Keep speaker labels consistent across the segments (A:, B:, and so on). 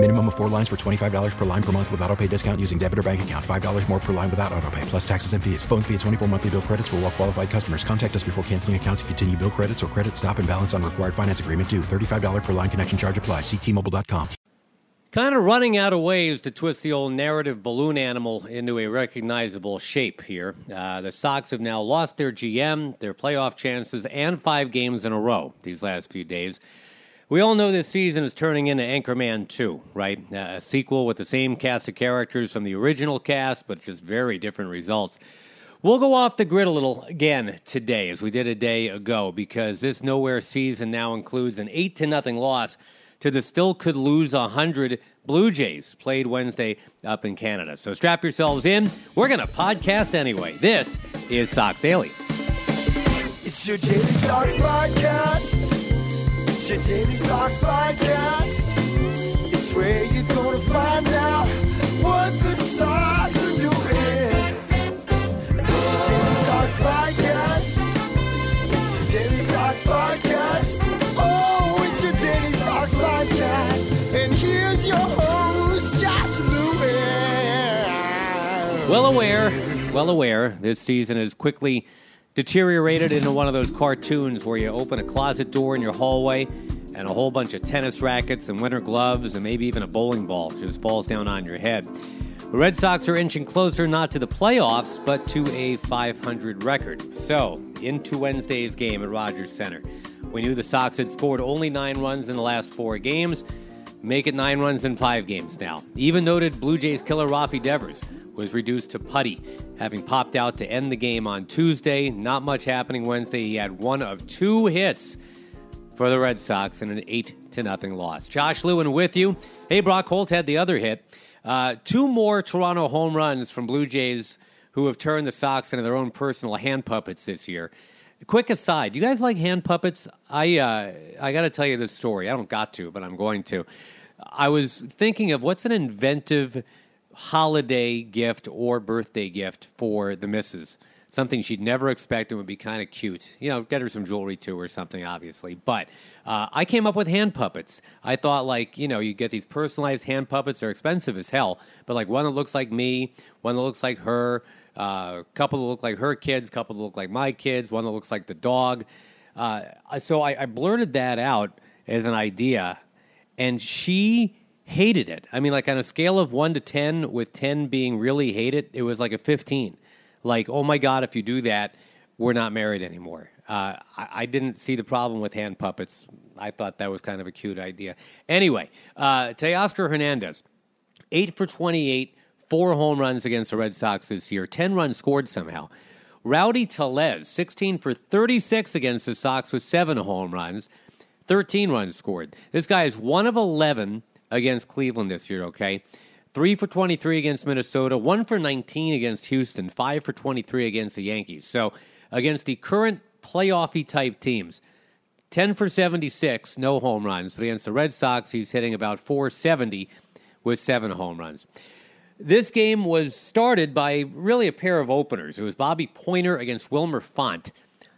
A: Minimum of four lines for $25 per line per month with auto pay discount using debit or bank account. $5 more per line without auto pay, plus taxes and fees. Phone fee at 24 monthly bill credits for all well qualified customers. Contact us before canceling account to continue bill credits or credit stop and balance on required finance agreement due. $35 per line connection charge apply. Ctmobile.com.
B: Kind of running out of ways to twist the old narrative balloon animal into a recognizable shape here. Uh, the Sox have now lost their GM, their playoff chances, and five games in a row these last few days. We all know this season is turning into Anchorman 2, right? A sequel with the same cast of characters from the original cast, but just very different results. We'll go off the grid a little again today, as we did a day ago, because this nowhere season now includes an 8 to nothing loss to the still could lose 100 Blue Jays, played Wednesday up in Canada. So strap yourselves in. We're going to podcast anyway. This is Sox Daily.
C: It's your Daily Sox podcast. It's your Daily Sox podcast. It's where you're gonna find out what the Sox are doing. It's your Daily Sox podcast. It's your Daily Sox podcast. Oh, it's your Daily Sox podcast. And here's your host, Josh Lewin.
B: Well aware, well aware, this season is quickly deteriorated into one of those cartoons where you open a closet door in your hallway and a whole bunch of tennis rackets and winter gloves and maybe even a bowling ball just falls down on your head. The Red Sox are inching closer not to the playoffs, but to a 500 record. So, into Wednesday's game at Rogers Center. We knew the Sox had scored only nine runs in the last four games. Make it nine runs in five games now. Even noted Blue Jays killer Rafi Devers was reduced to putty, having popped out to end the game on Tuesday. Not much happening Wednesday. He had one of two hits for the Red Sox in an eight to nothing loss. Josh Lewin with you. Hey, Brock Holt had the other hit. Uh, two more Toronto home runs from Blue Jays who have turned the Sox into their own personal hand puppets this year. Quick aside, do you guys like hand puppets? I uh, I got to tell you this story. I don't got to, but I'm going to. I was thinking of what's an inventive holiday gift or birthday gift for the missus. Something she'd never expect and would be kind of cute. You know, get her some jewelry too or something, obviously. But uh, I came up with hand puppets. I thought, like, you know, you get these personalized hand puppets. They're expensive as hell, but like one that looks like me, one that looks like her, a uh, couple that look like her kids, a couple that look like my kids, one that looks like the dog. Uh, so I, I blurted that out as an idea, and she hated it. I mean, like on a scale of one to 10, with 10 being really hated, it was like a 15. Like, oh my God, if you do that, we're not married anymore. Uh, I, I, didn't see the problem with hand puppets. I thought that was kind of a cute idea. Anyway, uh, Teoscar Hernandez, 8 for 28, four home runs against the Red Sox this year, 10 runs scored somehow. Rowdy Tellez, 16 for 36 against the Sox with seven home runs, 13 runs scored. This guy is one of 11 against Cleveland this year, okay? Three for 23 against Minnesota, one for 19 against Houston, five for 23 against the Yankees. So against the current playoffy type teams, 10 for 76, no home runs. But against the Red Sox, he's hitting about 470 with seven home runs. This game was started by really a pair of openers. It was Bobby Poyner against Wilmer Font.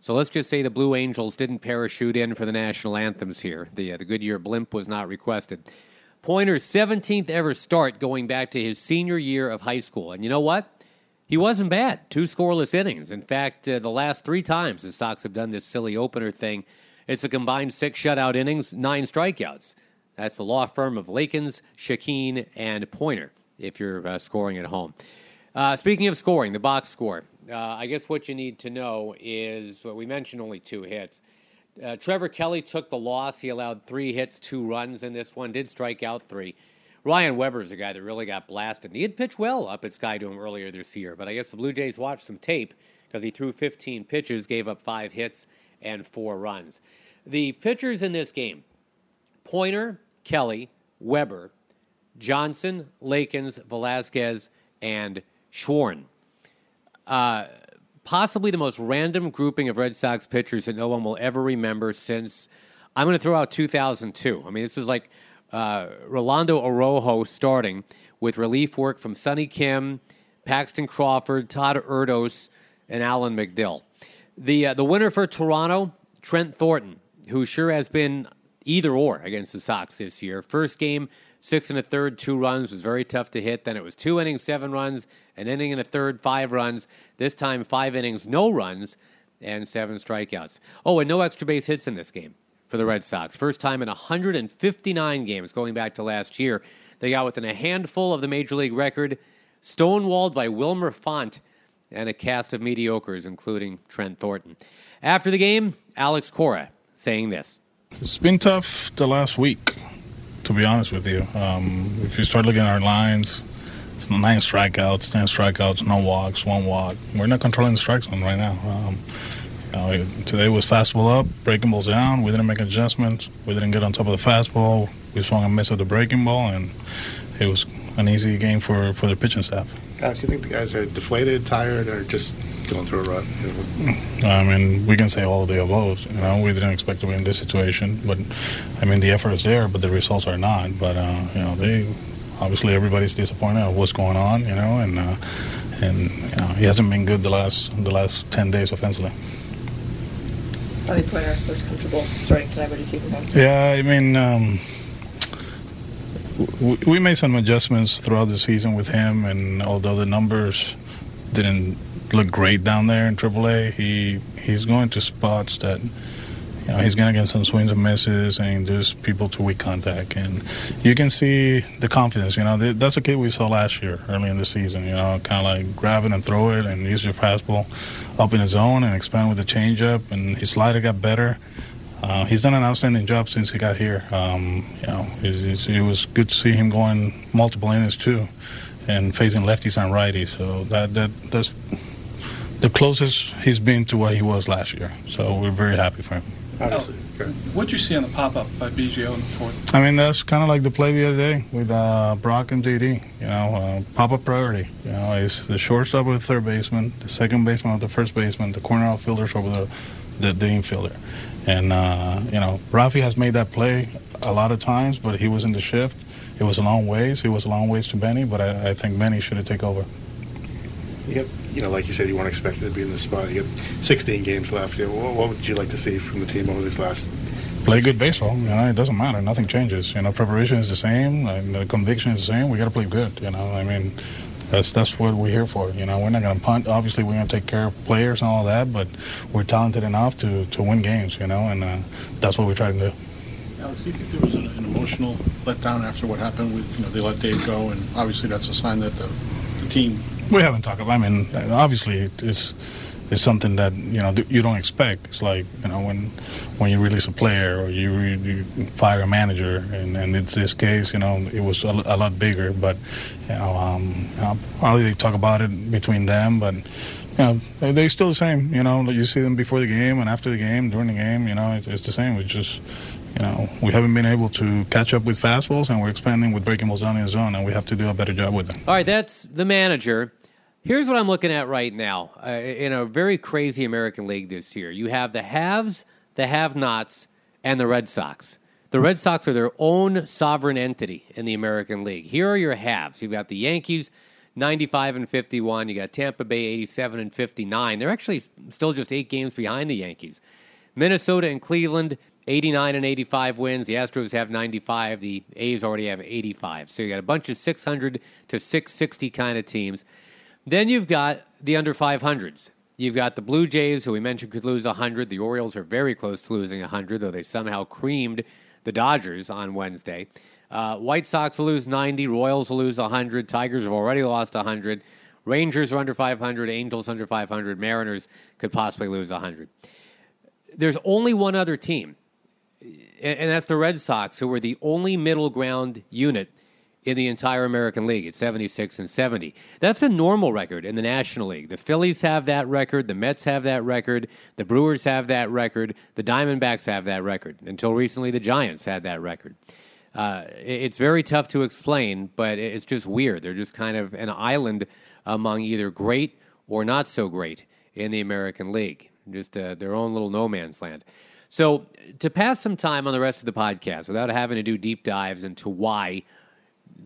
B: So let's just say the Blue Angels didn't parachute in for the national anthems here. The, uh, the Goodyear blimp was not requested. Poyner's 17th ever start going back to his senior year of high school. And you know what? He wasn't bad. Two scoreless innings. In fact, uh, the last three times the Sox have done this silly opener thing, it's a combined six shutout innings, nine strikeouts. That's the law firm of Lakins, Shakeen, and Poyner if you're uh, scoring at home. Uh, speaking of scoring, the box score. Uh, I guess what you need to know is well, we mentioned only two hits. Uh, Trevor Kelly took the loss. He allowed three hits, two runs in this one, did strike out three. Ryan Weber is a guy that really got blasted. He had pitched well up at Skydome earlier this year, but I guess the Blue Jays watched some tape because he threw 15 pitches, gave up five hits, and four runs. The pitchers in this game Poyner, Kelly, Weber, Johnson, Lakins, Velasquez, and Shawaryn. Uh, possibly the most random grouping of Red Sox pitchers that no one will ever remember since I'm going to throw out 2002. I mean, this was like uh, Rolando Arrojo starting with relief work from Sun-Woo Kim, Paxton Crawford, Todd Erdos, and Allen McDill. The uh, the winner for Toronto, Trent Thornton, who sure has been either or against the Sox this year. First game, six and a third, two runs was very tough to hit. Then it was two innings, seven runs, an inning and a third, five runs. This time, five innings, no runs, and seven strikeouts. Oh, and no extra base hits in this game for the Red Sox. First time in 159 games going back to last year. They got within a handful of the major league record, stonewalled by Wilmer Font and a cast of mediocres, including Trent Thornton. After the game, Alex Cora saying this.
D: It's been tough the last week, to be honest with you. Um, if you start looking at our lines, it's nine strikeouts, ten strikeouts, no walks, one walk. We're not controlling the strike zone right now. Um, you know, today was fastball up, breaking balls down. We didn't make adjustments. We didn't get on top of the fastball. We swung a miss at the breaking ball, and it was an easy game for, for the pitching staff.
E: Alex, you think the guys are deflated, tired, or just going through a rut?
D: I mean, we can say all of the above. You know, we didn't expect to be in this situation, but I mean, the effort is there, but the results are not. But uh, you know, they obviously everybody's disappointed of what's going on. You know, and uh, and you know, he hasn't been good the last the last ten days offensively.
F: Bobby Poyner was comfortable starting tonight. What do you see from him?
D: Yeah, I mean. Um, we made some adjustments throughout the season with him, and although the numbers didn't look great down there in AAA, he he's going to spots that you know, he's going to get some swings and misses and induce people to weak contact. And you can see the confidence. You know, that's a kid we saw last year, early in the season. You know, kind of like grab it and throw it and use your fastball up in his zone and expand with the changeup. And his slider got better. Uh, he's done an outstanding job since he got here. Um, you know, it, it, was good to see him going multiple innings too, and facing lefties and righties. So that that that's the closest he's been to what he was last year. So we're very happy for him.
G: What'd you see on the pop up by Biggio in the fourth?
D: I mean, that's kind of like the play the other day with uh, Brock and JD. You know, uh, pop up priority. You know, it's the shortstop with the third baseman, the second baseman with the first baseman, the corner outfielders over the the, the infielder. And, uh, you know, Rafi has made that play a lot of times, but he was in the shift. It was a long ways. It was a long ways to Benny, but I, I think Benny should have taken over.
E: Yep. You know, like you said, you weren't expected to be in this spot. You have 16 games left. What, what would you like to see from the team over this last
D: play good baseball. You know, it doesn't matter. Nothing changes. You know, preparation is the same, and the conviction is the same. We got to play good. You know, I mean, that's that's what we're here for. You know, we're not going to punt. Obviously, we're going to take care of players and all that, but we're talented enough to, to win games. You know, and uh, that's what we're trying to do.
G: Alex, do you think there was an, an, emotional letdown after what happened with you know they let Dave go, and obviously that's a sign that the, the team.
D: We haven't talked about. I mean, obviously it's is something that you know you don't expect. It's like you know when when you release a player or you, you fire a manager, and, and in this case, you know it was a, a lot bigger. But you know, um, probably they talk about it between them, but. You know, they, are still the same. You know, you see them before the game and after the game, during the game. You know, it's, it's the same. We just, you know, we haven't been able to catch up with fastballs, and we're expanding with breaking balls down in the zone, and we have to do a better job with them.
B: All right, that's the manager. Here's what I'm looking at right now uh, in a very crazy American League this year. You have the haves, the have nots, and the Red Sox. The Red Sox are their own sovereign entity in the American League. Here are your haves. You've got the Yankees, 95 and 51. You got Tampa Bay, 87 and 59. They're actually still just eight games behind the Yankees. Minnesota and Cleveland, 89 and 85 wins. The Astros have 95. The A's already have 85. So you got a bunch of 600 to 660 kind of teams. Then you've got the under 500s. You've got the Blue Jays, who we mentioned could lose 100. The Orioles are very close to losing 100, though they somehow creamed the Dodgers on Wednesday. Uh, White Sox will lose 90. Royals will lose 100. Tigers have already lost 100. Rangers are under 500. Angels under 500. Mariners could possibly lose 100. There's only one other team, and that's the Red Sox, who are the only middle ground unit in the entire American League at 76 and 70. That's a normal record in the National League. The Phillies have that record, the Mets have that record, the Brewers have that record, the Diamondbacks have that record. Until recently, the Giants had that record. Uh, it's very tough to explain, but it's just weird. They're just kind of an island among either great or not so great in the American League, just uh, their own little no man's land. So, to pass some time on the rest of the podcast without having to do deep dives into why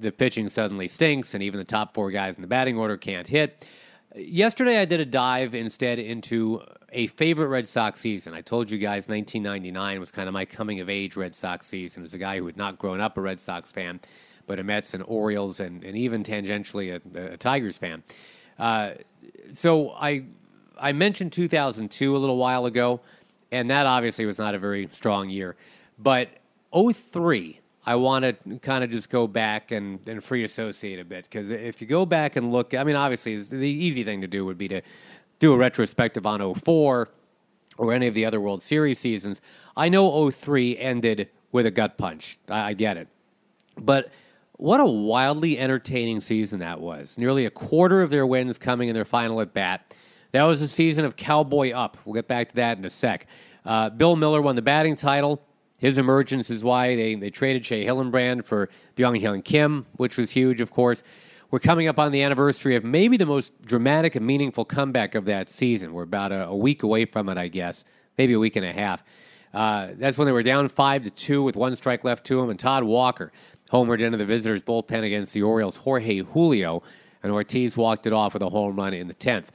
B: the pitching suddenly stinks and even the top four guys in the batting order can't hit, yesterday I did a dive instead into a favorite Red Sox season. I told you guys 1999 was kind of my coming of age Red Sox season as a guy who had not grown up a Red Sox fan, but a Mets and Orioles and, and even tangentially a, a Tigers fan. Uh, so I I mentioned 2002 a little while ago, and that obviously was not a very strong year. But 03, I want to kind of just go back and, and free associate a bit because if you go back and look, I mean, obviously the easy thing to do would be to do a retrospective on 04 or any of the other World Series seasons. I know 03 ended with a gut punch. I, I get it. But what a wildly entertaining season that was. Nearly a quarter of their wins coming in their final at bat. That was a season of cowboy up. We'll get back to that in a sec. Uh, Bill Mueller won the batting title. His emergence is why they, they traded Shea Hillenbrand for Byung Hyun Kim, which was huge, of course. We're coming up on the anniversary of maybe the most dramatic and meaningful comeback of that season. We're about a, a week away from it, I guess, maybe a week and a half. Uh, that's when they were down five to two with one strike left to them, and Todd Walker homered into the visitors' bullpen against the Orioles' Jorge Julio, and Ortiz walked it off with a home run in the tenth.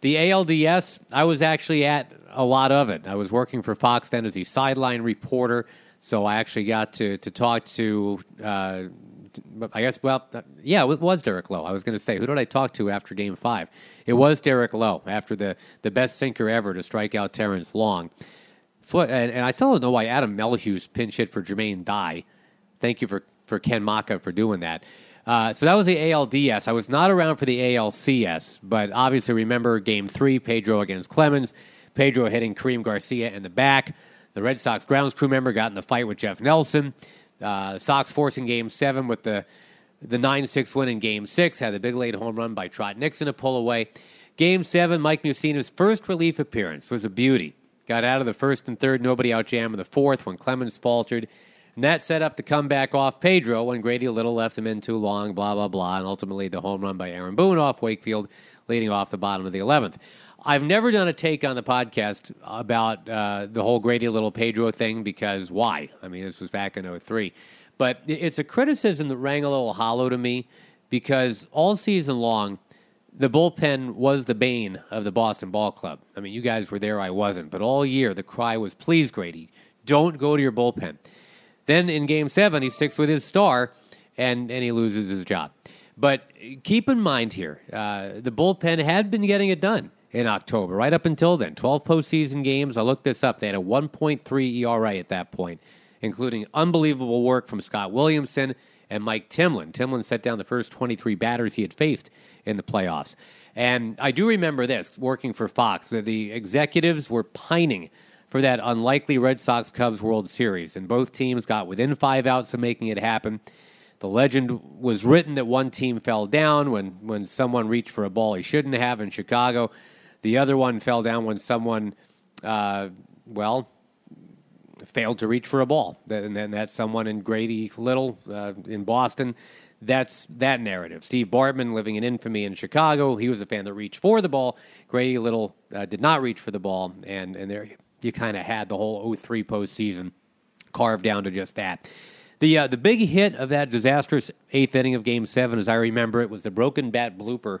B: The ALDS, I was actually at a lot of it. I was working for Fox then as a sideline reporter, so I actually got to to talk to. Uh, I guess, well, yeah, it was Derek Lowe. I was going to say, who did I talk to after Game Five? It was Derek Lowe after the the best sinker ever to strike out Terrence Long. So, and, and I still don't know why Adam Melhuse pinch hit for Jermaine Dye. Thank you for for Ken Macha for doing that. Uh, so that was the ALDS. I was not around for the ALCS, but obviously remember Game Three, Pedro against Clemens. Pedro hitting Karim Garcia in the back. The Red Sox grounds crew member got in the fight with Jeff Nelson. Uh, the Sox forcing Game Seven with the the nine six win in Game Six had the big late home run by Trot Nixon to pull away. Game Seven, Mike Mussina's first relief appearance was a beauty. Got out of the first and third, nobody out jam in the fourth when Clemens faltered. And that set up the comeback off Pedro when Grady Little left him in too long, blah, blah, blah. And ultimately the home run by Aaron Boone off Wakefield, leading off the bottom of the 11th. I've never done a take on the podcast about uh, the whole Grady Little Pedro thing because why? I mean, this was back in 03. But it's a criticism that rang a little hollow to me because all season long, the bullpen was the bane of the Boston Ball Club. I mean, you guys were there, I wasn't. But all year, the cry was, please, Grady, don't go to your bullpen. Then in game seven, he sticks with his star and, and he loses his job. But keep in mind here, uh, the bullpen had been getting it done in October, right up until then. 12 postseason games. I looked this up. They had a 1.3 ERA at that point, including unbelievable work from Scott Williamson and Mike Timlin. Timlin set down the first 23 batters he had faced in the playoffs. And I do remember this working for Fox that the executives were pining for that unlikely Red Sox Cubs World Series, and both teams got within five outs of making it happen. The legend was written that one team fell down when, when someone reached for a ball he shouldn't have in Chicago. The other one fell down when someone, uh, well, failed to reach for a ball. And then that someone in Grady Little uh, in Boston. That's that narrative. Steve Bartman, living in infamy in Chicago, he was a fan that reached for the ball. Grady Little uh, did not reach for the ball, and and there you kind of had the whole 03 postseason carved down to just that. The uh, the big hit of that disastrous eighth inning of Game Seven, as I remember it, was the broken bat blooper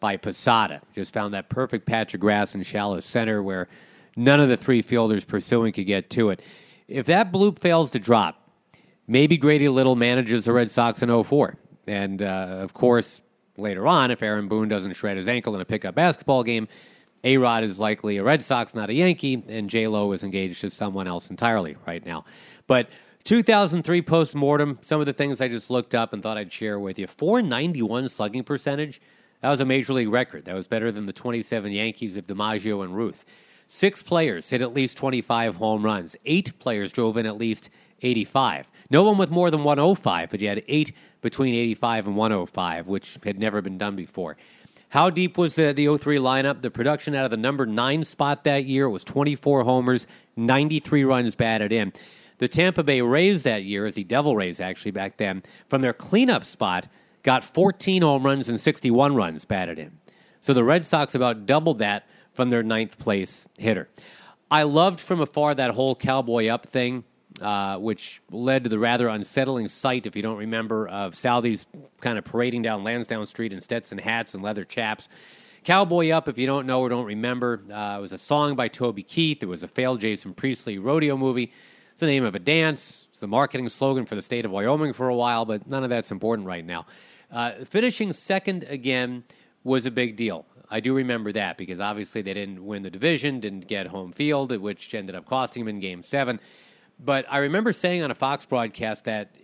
B: by Posada. Just found that perfect patch of grass in shallow center where none of the three fielders pursuing could get to it. If that bloop fails to drop, maybe Grady Little manages the Red Sox in 04. And uh, of course, later on, if Aaron Boone doesn't shred his ankle in a pickup basketball game, a Rod is likely a Red Sox, not a Yankee, and J Lo is engaged to someone else entirely right now. But 2003 post mortem, some of the things I just looked up and thought I'd share with you. 491 slugging percentage. That was a major league record. That was better than the 27 Yankees of DiMaggio and Ruth. Six players hit at least 25 home runs. Eight players drove in at least 85. No one with more than 105, but you had eight between 85 and 105, which had never been done before. How deep was the, the 03 lineup? The production out of the number nine spot that year was 24 homers, 93 runs batted in. The Tampa Bay Rays that year, as the Devil Rays actually back then, from their cleanup spot, got 14 home runs and 61 runs batted in. So the Red Sox about doubled that from their ninth place hitter. I loved from afar that whole cowboy up thing, uh, which led to the rather unsettling sight, if you don't remember, of Southies kind of parading down Lansdowne Street in Stetson hats and leather chaps. Cowboy Up, if you don't know or don't remember, uh, it was a song by Toby Keith. It was a failed Jason Priestley rodeo movie. It's the name of a dance. It's the marketing slogan for the state of Wyoming for a while, but none of that's important right now. Uh, finishing second again was a big deal. I do remember that because obviously they didn't win the division, didn't get home field, which ended up costing them in game seven. But I remember saying on a Fox broadcast that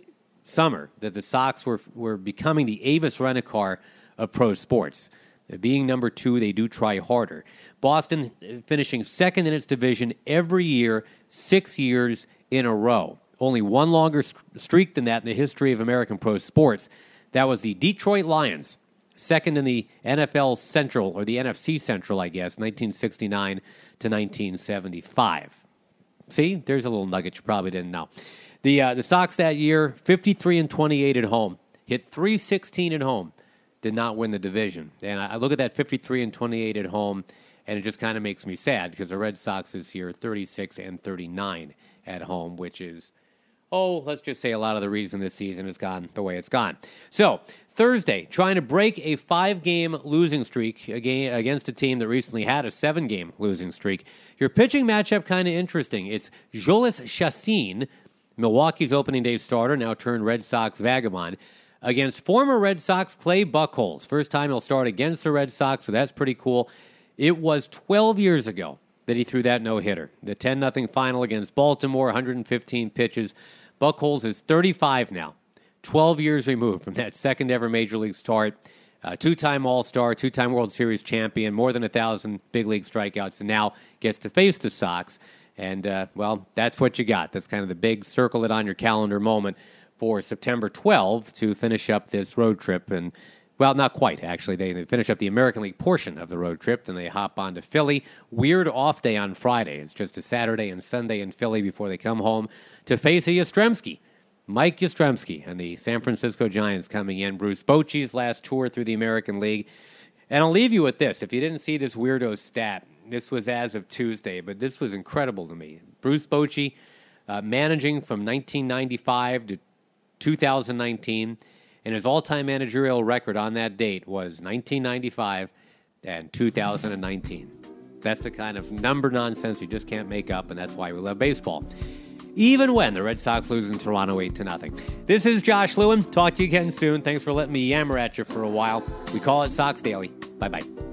B: summer that the Sox were, were becoming the Avis Rent-A-Car of pro sports. Being number two, they do try harder. Boston uh, finishing second in its division every year, six years in a row. Only one longer streak than that in the history of American pro sports. That was the Detroit Lions, second in the NFL Central, or the NFC Central, I guess, 1969 to 1975. See, there's a little nugget you probably didn't know. The, uh, the Sox that year, 53 and 28 at home, hit 316 at home did not win the division. And I look at that 53 and 28 at home, and it just kind of makes me sad because the Red Sox is here 36 and 39 at home, which is, oh, let's just say a lot of the reason this season has gone the way it's gone. So, Thursday, trying to break a five game losing streak against a team that recently had a seven game losing streak. Your pitching matchup kind of interesting. It's Jhoulys Chacin, Milwaukee's opening day starter, now turned Red Sox vagabond against former Red Sox Clay Buchholz. First time he'll start against the Red Sox, so that's pretty cool. It was 12 years ago that he threw that no hitter. The 10 0 final against Baltimore, 115 pitches. Buchholz is 35 now, 12 years removed from that second ever major league start. Uh, two time All Star, two time World Series champion, more than a thousand big league strikeouts, and now gets to face the Sox. And, uh, well, that's what you got. That's kind of the big circle it on your calendar moment for September 12 to finish up this road trip. And, well, not quite, actually. They, they finish up the American League portion of the road trip, then they hop on to Philly. Weird off day on Friday. It's just a Saturday and Sunday in Philly before they come home to face a Yastrzemski. Mike Yastrzemski and the San Francisco Giants coming in. Bruce Bochy's last tour through the American League. And I'll leave you with this. If you didn't see this weirdo stat, this was as of Tuesday, but this was incredible to me. Bruce Bochy, uh, managing from 1995 to 2019, and his all time managerial record on that date was 1995 and 2019. That's the kind of number nonsense you just can't make up, and that's why we love baseball. Even when the Red Sox lose in Toronto 8 to nothing. This is Josh Lewin. Talk to you again soon. Thanks for letting me yammer at you for a while. We call it Sox Daily. Bye bye.